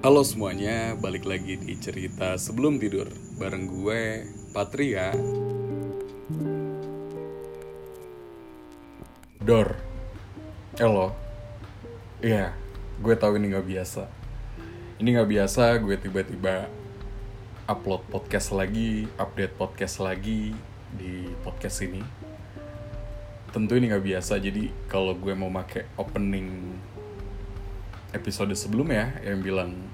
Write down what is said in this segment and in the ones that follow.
Halo semuanya, balik lagi di cerita sebelum tidur bareng gue Patria. Dor, halo. Iya, gue tahu ini nggak biasa. Ini nggak biasa, gue tiba-tiba upload podcast lagi, update podcast lagi di podcast ini. Tentu ini nggak biasa, jadi kalau gue mau pakai opening episode sebelumnya yang bilang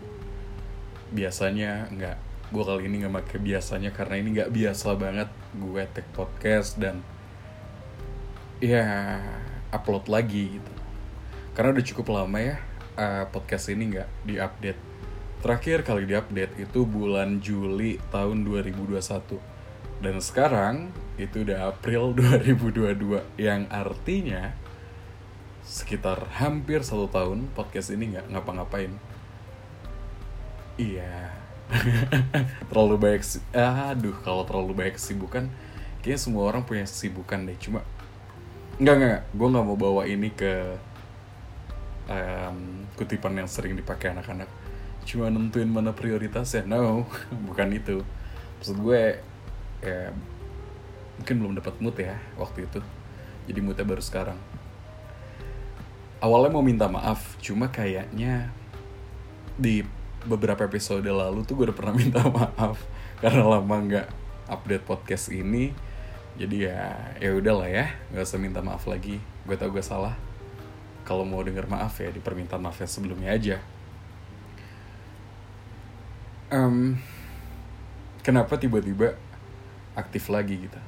biasanya nggak gue kali ini nggak pakai biasanya karena ini nggak biasa banget gue take podcast dan ya upload lagi gitu. Karena udah cukup lama ya uh, podcast ini nggak diupdate. Terakhir kali diupdate itu bulan Juli tahun 2021 dan sekarang itu udah April 2022 yang artinya sekitar hampir satu tahun podcast ini nggak ngapa-ngapain. Iya. terlalu banyak. Aduh, kalau terlalu banyak kesibukan, kayaknya semua orang punya kesibukan deh. Cuma nggak nggak, gue nggak mau bawa ini ke um, kutipan yang sering dipakai anak-anak. Cuma nentuin mana prioritasnya. No, bukan itu. Maksud gue, ya mungkin belum dapat mood ya waktu itu. Jadi moodnya baru sekarang awalnya mau minta maaf cuma kayaknya di beberapa episode lalu tuh gue udah pernah minta maaf. Karena lama nggak update podcast ini. Jadi ya ya udahlah ya. Nggak usah minta maaf lagi. Gue tau gue salah. Kalau mau denger maaf ya di permintaan maaf ya sebelumnya aja. Um, kenapa tiba-tiba aktif lagi gitu?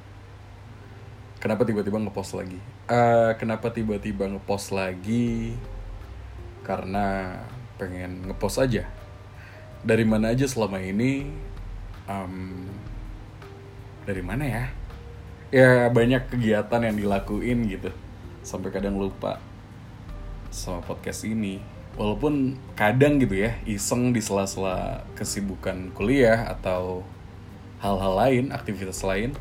Kenapa tiba-tiba ngepost lagi? Uh, kenapa tiba-tiba ngepost lagi? Karena pengen ngepost aja dari mana aja selama ini um, dari mana ya? Ya banyak kegiatan yang dilakuin gitu. Sampai kadang lupa sama podcast ini. Walaupun kadang gitu ya iseng di sela-sela kesibukan kuliah atau hal-hal lain aktivitas lain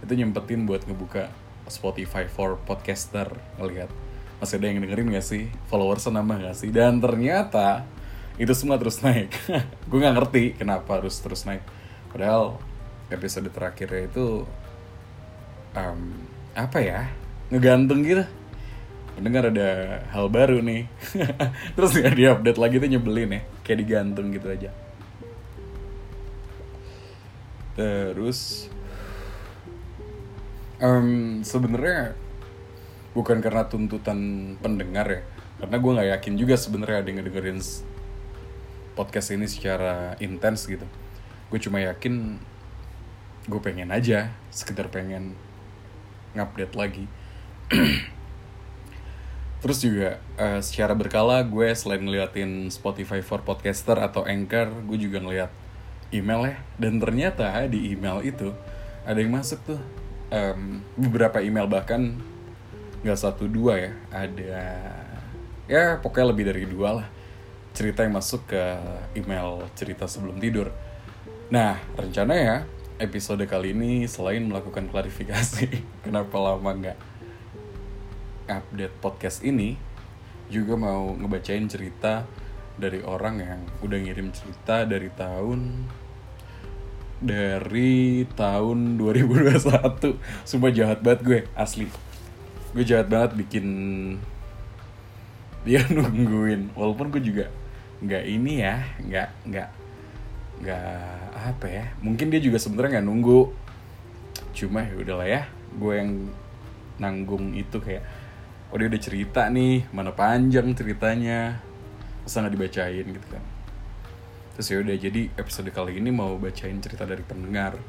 itu nyempetin buat ngebuka Spotify for podcaster ngelihat. Masih ada yang dengerin gak sih? Followers nambah gak sih? Dan ternyata itu semua terus naik. Gue nggak ngerti kenapa harus terus naik. Padahal episode terakhirnya itu um, apa ya? Ngegantung gitu. Mendengar ada hal baru nih. Terus nggak diupdate lagi tuh nyebelin ya. Kayak digantung gitu aja. Terus um, sebenarnya bukan karena tuntutan pendengar ya. Karena gue nggak yakin juga sebenarnya ada yang ngedengerin podcast ini secara intens gitu. Gue cuma yakin gue pengen aja sekedar pengen ngupdate lagi. Terus juga uh, secara berkala gue selain ngeliatin Spotify for podcaster atau Anchor gue juga ngeliat email ya. Dan ternyata di email itu ada yang masuk tuh. Um, beberapa email bahkan nggak satu dua ya. Ada ya pokoknya lebih dari dua lah cerita yang masuk ke email cerita sebelum tidur. Nah rencananya episode kali ini selain melakukan klarifikasi kenapa lama nggak update podcast ini juga mau ngebacain cerita dari orang yang udah ngirim cerita dari tahun dari tahun 2021 Sumpah jahat banget gue asli. Gue jahat banget bikin dia nungguin. Walaupun gue juga nggak ini ya nggak nggak nggak apa ya. Mungkin dia juga sebenarnya nggak nunggu. Cuma ya udahlah ya gue yang nanggung itu kayak oh dia udah cerita nih mana panjang ceritanya. Masa nggak dibacain gitu kan. Terus ya udah jadi episode kali ini mau bacain cerita dari pendengar.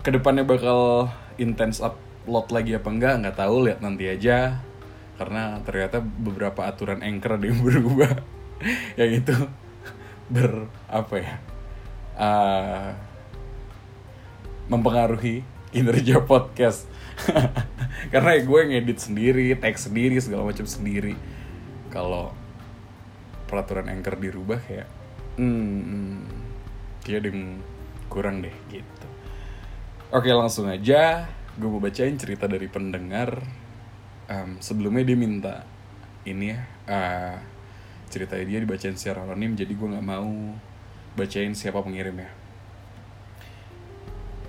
Ke depannya bakal intens upload lagi apa enggak? Nggak tahu lihat nanti aja karena ternyata beberapa aturan anchor ada yang berubah. Yang itu ber apa ya uh, mempengaruhi kinerja podcast. Karena gue ngedit sendiri tag sendiri segala macam sendiri. Kalau peraturan anchor dirubah kayak hmm, hmm kurang deh gitu. Oke langsung aja. Gue mau bacain cerita dari pendengar um, sebelumnya dia minta ini ya uh, ceritanya dia dibacain secara anonim jadi gue nggak mau bacain siapa pengirimnya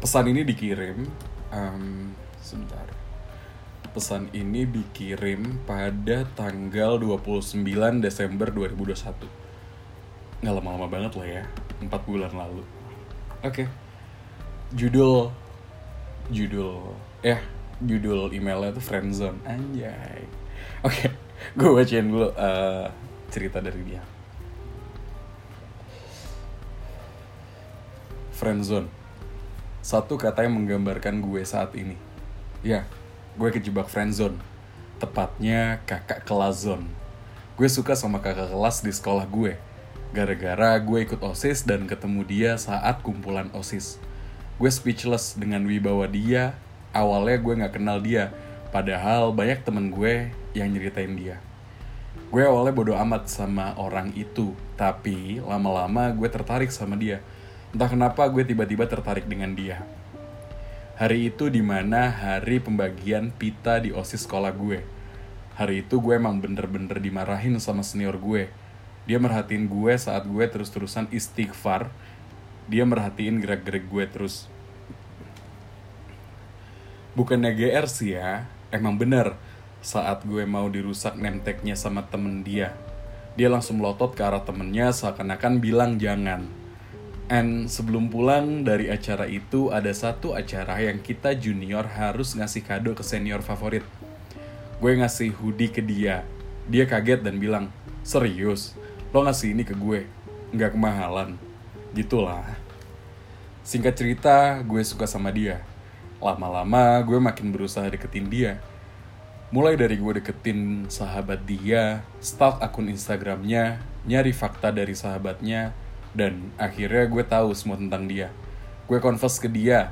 pesan ini dikirim um, sebentar. Pesan ini dikirim pada tanggal 29 Desember 2021 nggak lama-lama banget lah ya 4 bulan lalu. Oke. Okay. judul judul ya judul emailnya tuh friendzone. Anjay. Oke okay. gue bacain dulu uh, cerita dari dia. Friendzone. Satu kata yang menggambarkan gue saat ini. Ya gue kejebak friendzone. Tepatnya kakak kelas zone gue suka sama kakak kelas di sekolah gue. Gara-gara gue ikut osis dan ketemu dia saat kumpulan osis. Gue speechless dengan wibawa dia awalnya gue nggak kenal dia. Padahal banyak temen gue yang nyeritain dia. Gue awalnya bodoh amat sama orang itu tapi lama-lama gue tertarik sama dia. Entah kenapa gue tiba-tiba tertarik dengan dia. Hari itu di mana hari pembagian pita di osis sekolah gue. Hari itu gue emang bener-bener dimarahin sama senior gue. Dia merhatiin gue saat gue terus-terusan istighfar. Dia merhatiin gerak-gerik gue terus bukannya GR sih ya emang bener. Saat gue mau dirusak nemteknya sama temen dia dia langsung melotot ke arah temennya seakan-akan bilang jangan. And sebelum pulang dari acara itu ada satu acara yang kita junior harus ngasih kado ke senior favorit. Gue ngasih hoodie ke dia. Dia kaget dan bilang serius? Lo ngasih ini ke gue? Nggak kemahalan. Gitulah. Singkat cerita gue suka sama dia lama-lama gue makin berusaha deketin dia. Mulai dari gue deketin sahabat dia stalk akun instagramnya nyari fakta dari sahabatnya dan akhirnya gue tahu semua tentang dia. Gue confess ke dia.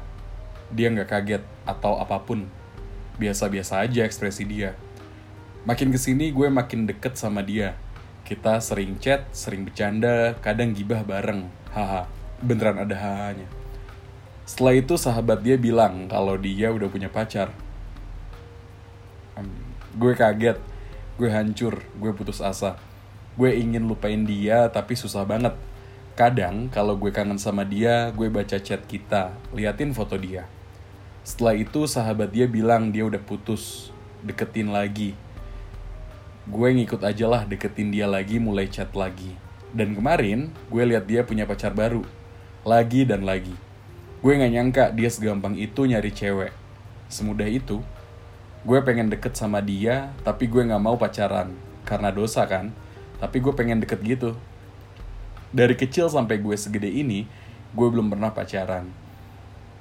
Dia nggak kaget atau apa pun. Biasa-biasa aja ekspresi dia. Makin ke sini gue makin deket sama dia. Kita sering chat sering bercanda kadang gibah bareng. Haha beneran ada hahanya setelah itu sahabat dia bilang kalau dia udah punya pacar. Gue kaget, gue hancur, gue putus asa. Gue ingin lupain dia tapi susah banget. Kadang kalau gue kangen sama dia, gue baca chat kita, liatin foto dia. Setelah itu sahabat dia bilang dia udah putus, deketin lagi. Gue ngikut aja lah deketin dia lagi mulai chat lagi. Dan kemarin gue liat dia punya pacar baru. Lagi dan lagi Gue gak nyangka dia segampang itu nyari cewek. Semudah itu. Gue pengen deket sama dia, tapi gue gak mau pacaran. Karena dosa kan. Tapi gue pengen deket gitu. Dari kecil sampai gue segede ini, gue belum pernah pacaran.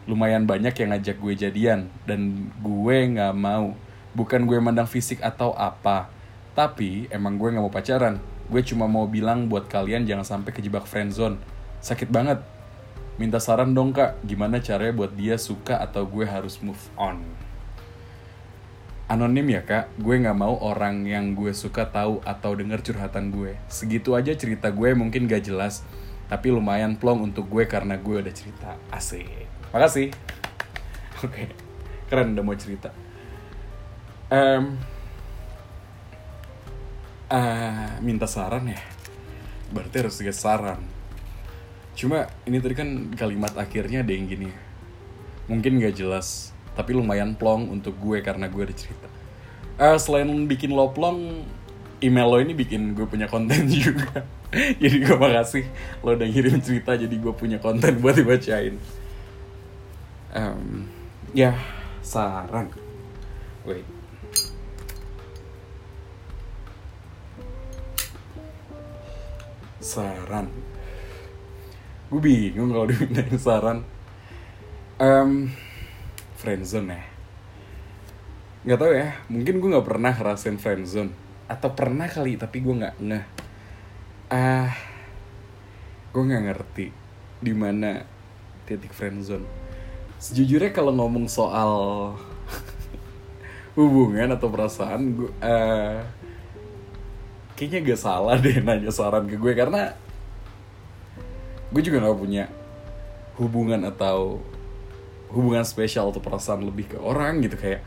Lumayan banyak yang ngajak gue jadian, dan gue gak mau. Bukan gue mandang fisik atau apa, tapi emang gue gak mau pacaran. Gue cuma mau bilang buat kalian jangan sampai kejebak friendzone. Sakit banget, minta saran dong kak. Gimana caranya buat dia suka atau gue harus move on? Anonim ya kak. Gue nggak mau orang yang gue suka tahu atau denger curhatan gue. Segitu aja cerita gue mungkin gak jelas. Tapi lumayan plong untuk gue karena gue udah cerita. Asik. Makasih. Oke. Keren udah mau cerita. Um, uh, minta saran ya? Berarti harus dikasih saran Cuma ini tadi kan kalimat akhirnya ada yang gini. Mungkin gak jelas, tapi lumayan plong untuk gue karena gue ada cerita. Uh, selain bikin lo plong, email lo ini bikin gue punya konten juga. jadi gue makasih lo udah ngirim cerita jadi gue punya konten buat dibacain. Um, ya, saran. Wait. Saran gue bingung kalau dimintain saran. Um, friendzone ya. Nggak tahu ya mungkin gue nggak pernah ngerasain friendzone atau pernah kali tapi gue nggak ngeh. Ah gue nggak ngerti di mana titik friendzone sejujurnya kalau ngomong soal hubungan atau perasaan gue uh, kayaknya gak salah deh nanya saran ke gue karena gue juga gak punya hubungan atau hubungan spesial atau perasaan lebih ke orang gitu kayak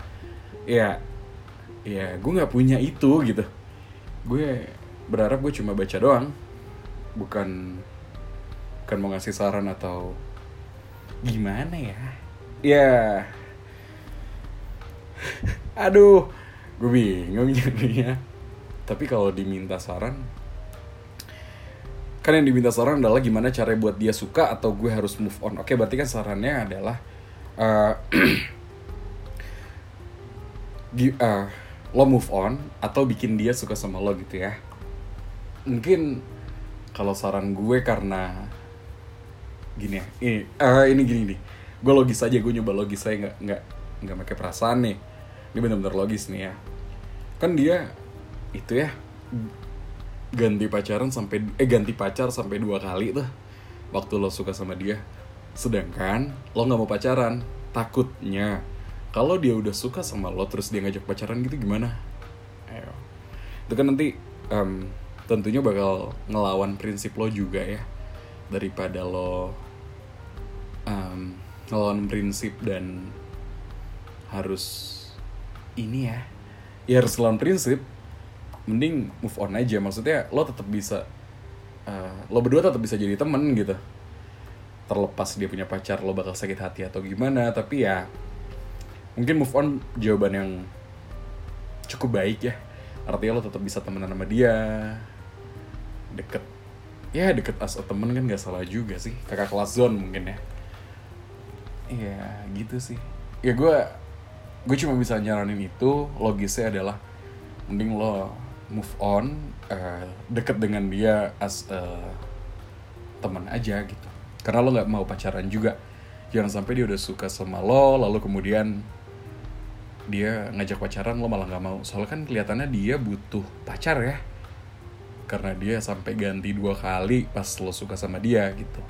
ya ya gue nggak punya itu gitu. Gue berharap gue cuma baca doang bukan bukan mau ngasih saran atau gimana ya? Ya. Aduh gue bingung jadinya. Tapi kalau diminta saran kan yang diminta saran adalah gimana cara buat dia suka atau gue harus move on. Oke berarti kan sarannya adalah uh, uh, lo move on atau bikin dia suka sama lo gitu ya. Mungkin kalau saran gue karena gini ya ini eh, ini gini nih. Gue logis aja gue nyoba logis saya nggak nggak nggak pakai perasaan nih. Ini benar-benar logis nih ya. Kan dia itu ya ganti pacaran sampai eh ganti pacar sampai dua kali tuh waktu lo suka sama dia. Sedangkan lo nggak mau pacaran takutnya kalau dia udah suka sama lo terus dia ngajak pacaran gitu gimana? Ayo. Itu kan nanti em, tentunya bakal ngelawan prinsip lo juga ya daripada lo em, ngelawan prinsip dan harus ini ya. Ya harus ngelawan prinsip mending move on aja. Maksudnya lo tetap bisa eh, lo berdua tetap bisa jadi temen gitu. Terlepas dia punya pacar lo bakal sakit hati atau gimana. Tapi ya mungkin move on jawaban yang cukup baik ya. Artinya lo tetap bisa temenan sama dia. Deket ya deket as a temen kan gak salah juga sih. Kakak kelas zone mungkin ya. Iya gitu sih. Ya gue gue cuma bisa nyaranin itu. Logisnya adalah mending lo move on eh, deket dengan dia as teman aja gitu. Karena lo nggak mau pacaran juga. Jangan sampai dia udah suka sama lo lalu kemudian dia ngajak pacaran lo malah nggak mau. Soalnya kan kelihatannya dia butuh pacar ya. Karena dia sampai ganti dua kali pas lo suka sama dia gitu.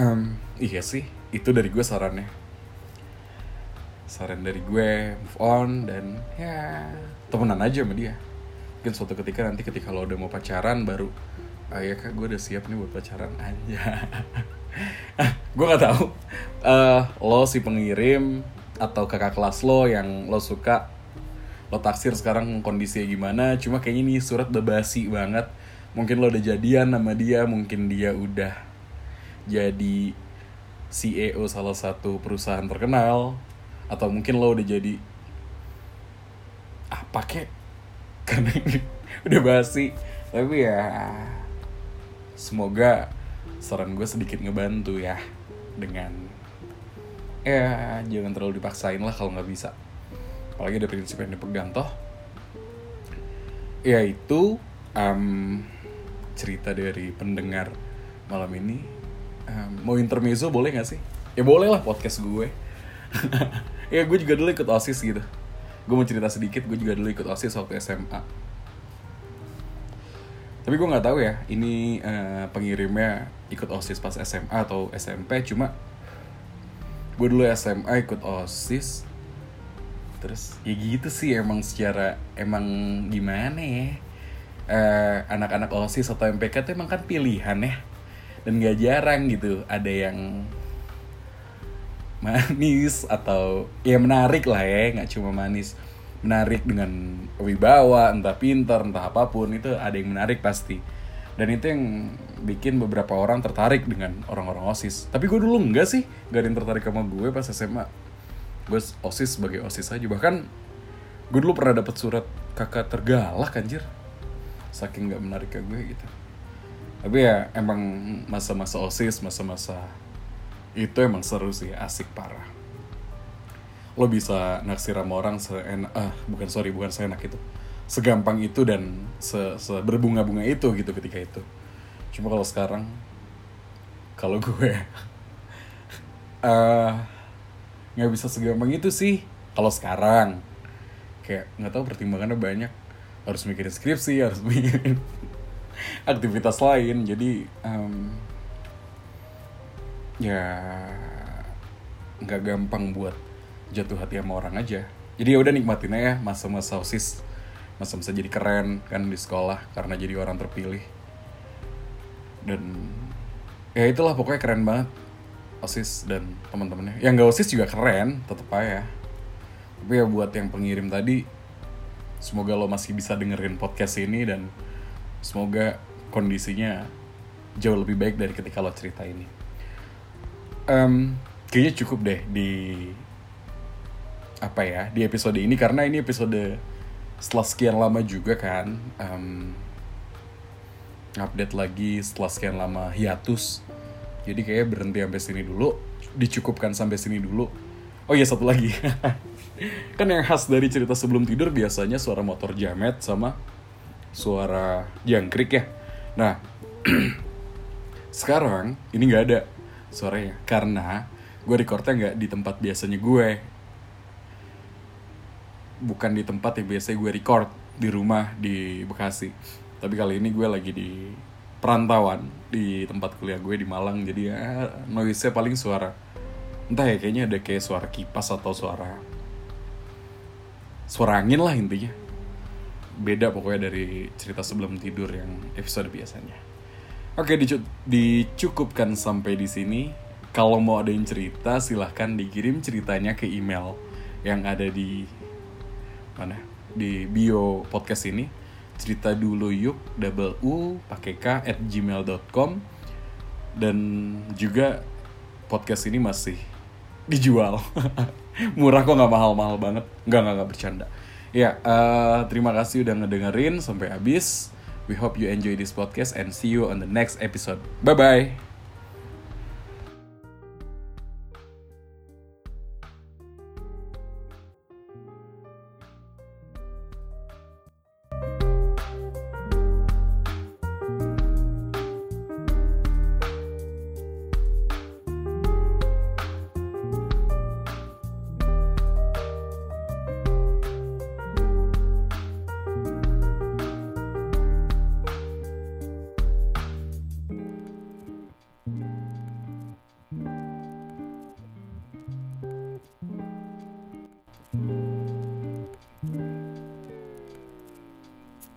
Em, iya sih itu dari gue sarannya. Saran dari gue move on dan ya temenan aja sama dia. Mungkin suatu ketika nanti ketika lo udah mau pacaran baru ah ya kak gue udah siap nih buat pacaran. Aja gue nggak tahu. Eh, lo si pengirim atau kakak kelas lo yang lo suka lo taksir sekarang kondisinya gimana? Cuma kayaknya nih surat udah basi banget. Mungkin lo udah jadian sama dia mungkin dia udah jadi CEO salah satu perusahaan terkenal atau mungkin lo udah jadi apa kek? Karena ini udah basi. Tapi ya semoga saran gue sedikit ngebantu ya dengan ya jangan terlalu dipaksain lah kalau nggak bisa. Apalagi ada prinsip yang dipegang toh. Ya itu em, cerita dari pendengar malam ini Em, mau intermezzo boleh nggak sih? Ya boleh lah podcast gue. Ya gue juga dulu ikut osis gitu gue mau cerita sedikit gue juga dulu ikut osis waktu SMA tapi gue nggak tahu ya ini eh, pengirimnya ikut osis pas SMA atau SMP cuma gue dulu SMA ikut osis terus ya gitu sih emang secara emang gimana ya Eh, anak-anak osis atau MPK tuh emang kan pilihan ya dan gak jarang gitu ada yang manis atau ya menarik lah ya nggak cuma manis. Menarik dengan wibawa entah pintar entah apa pun itu ada yang menarik pasti. Dan itu yang bikin beberapa orang tertarik dengan orang-orang osis. Tapi gue dulu enggak sih gak ada yang tertarik sama gue pas SMA gue osis sebagai osis aja. Bahkan gue dulu pernah dapat surat kakak tergalak anjir. Saking nggak menarik ke gue gitu. Tapi ya emang masa-masa osis masa-masa itu emang seru sih asik parah. Lo bisa naksir sama orang seenak ah bukan sorry bukan seenak itu. Segampang itu dan se, se berbunga-bunga itu gitu ketika itu. Cuma kalau sekarang kalau gue eh nggak bisa segampang itu sih. Kalau sekarang kayak nggak tahu pertimbangannya banyak. Harus mikirin skripsi harus mikirin aktivitas lain. Jadi em, ya nggak gampang buat jatuh hati sama orang aja. Jadi ya udah nikmatin aja masa-masa osis. Masa-masa jadi keren kan di sekolah karena jadi orang terpilih. Dan ya itulah pokoknya keren banget osis dan teman-temannya. Yang nggak osis juga keren tetep aja. Tapi ya buat yang pengirim tadi semoga lo masih bisa dengerin podcast ini dan semoga kondisinya jauh lebih baik dari ketika lo cerita ini um, kayaknya cukup deh di apa ya di episode ini. Karena ini episode setelah sekian lama juga kan um, update lagi setelah sekian lama hiatus. Jadi kayak berhenti sampai sini dulu dicukupkan sampai sini dulu. Oh iya satu lagi. Kan yang khas dari cerita sebelum tidur biasanya suara motor jamet sama suara jangkrik ya. Nah sekarang ini nggak ada suaranya karena gue recordnya nggak di tempat biasanya gue. Bukan di tempat yang biasa gue record di rumah di Bekasi. Tapi kali ini gue lagi di perantauan di tempat kuliah gue di Malang. Jadi ya noise-nya paling suara. Entah ya kayaknya ada kayak suara kipas atau suara suara angin lah intinya. Beda pokoknya dari cerita sebelum tidur yang episode biasanya oke dicu dicukupkan sampai di sini. Kalau mau ada yang cerita silahkan dikirim ceritanya ke email yang ada di mana? Di bio podcast ini. Cerita dulu yuk double u pakai k at gmail.com dan juga podcast ini masih dijual. Murah kok nggak mahal-mahal banget. Nggak nggak nggak bercanda. Ya uh, terima kasih udah ngedengerin sampai habis we hope you enjoy this podcast and see you on the next episode. Bye bye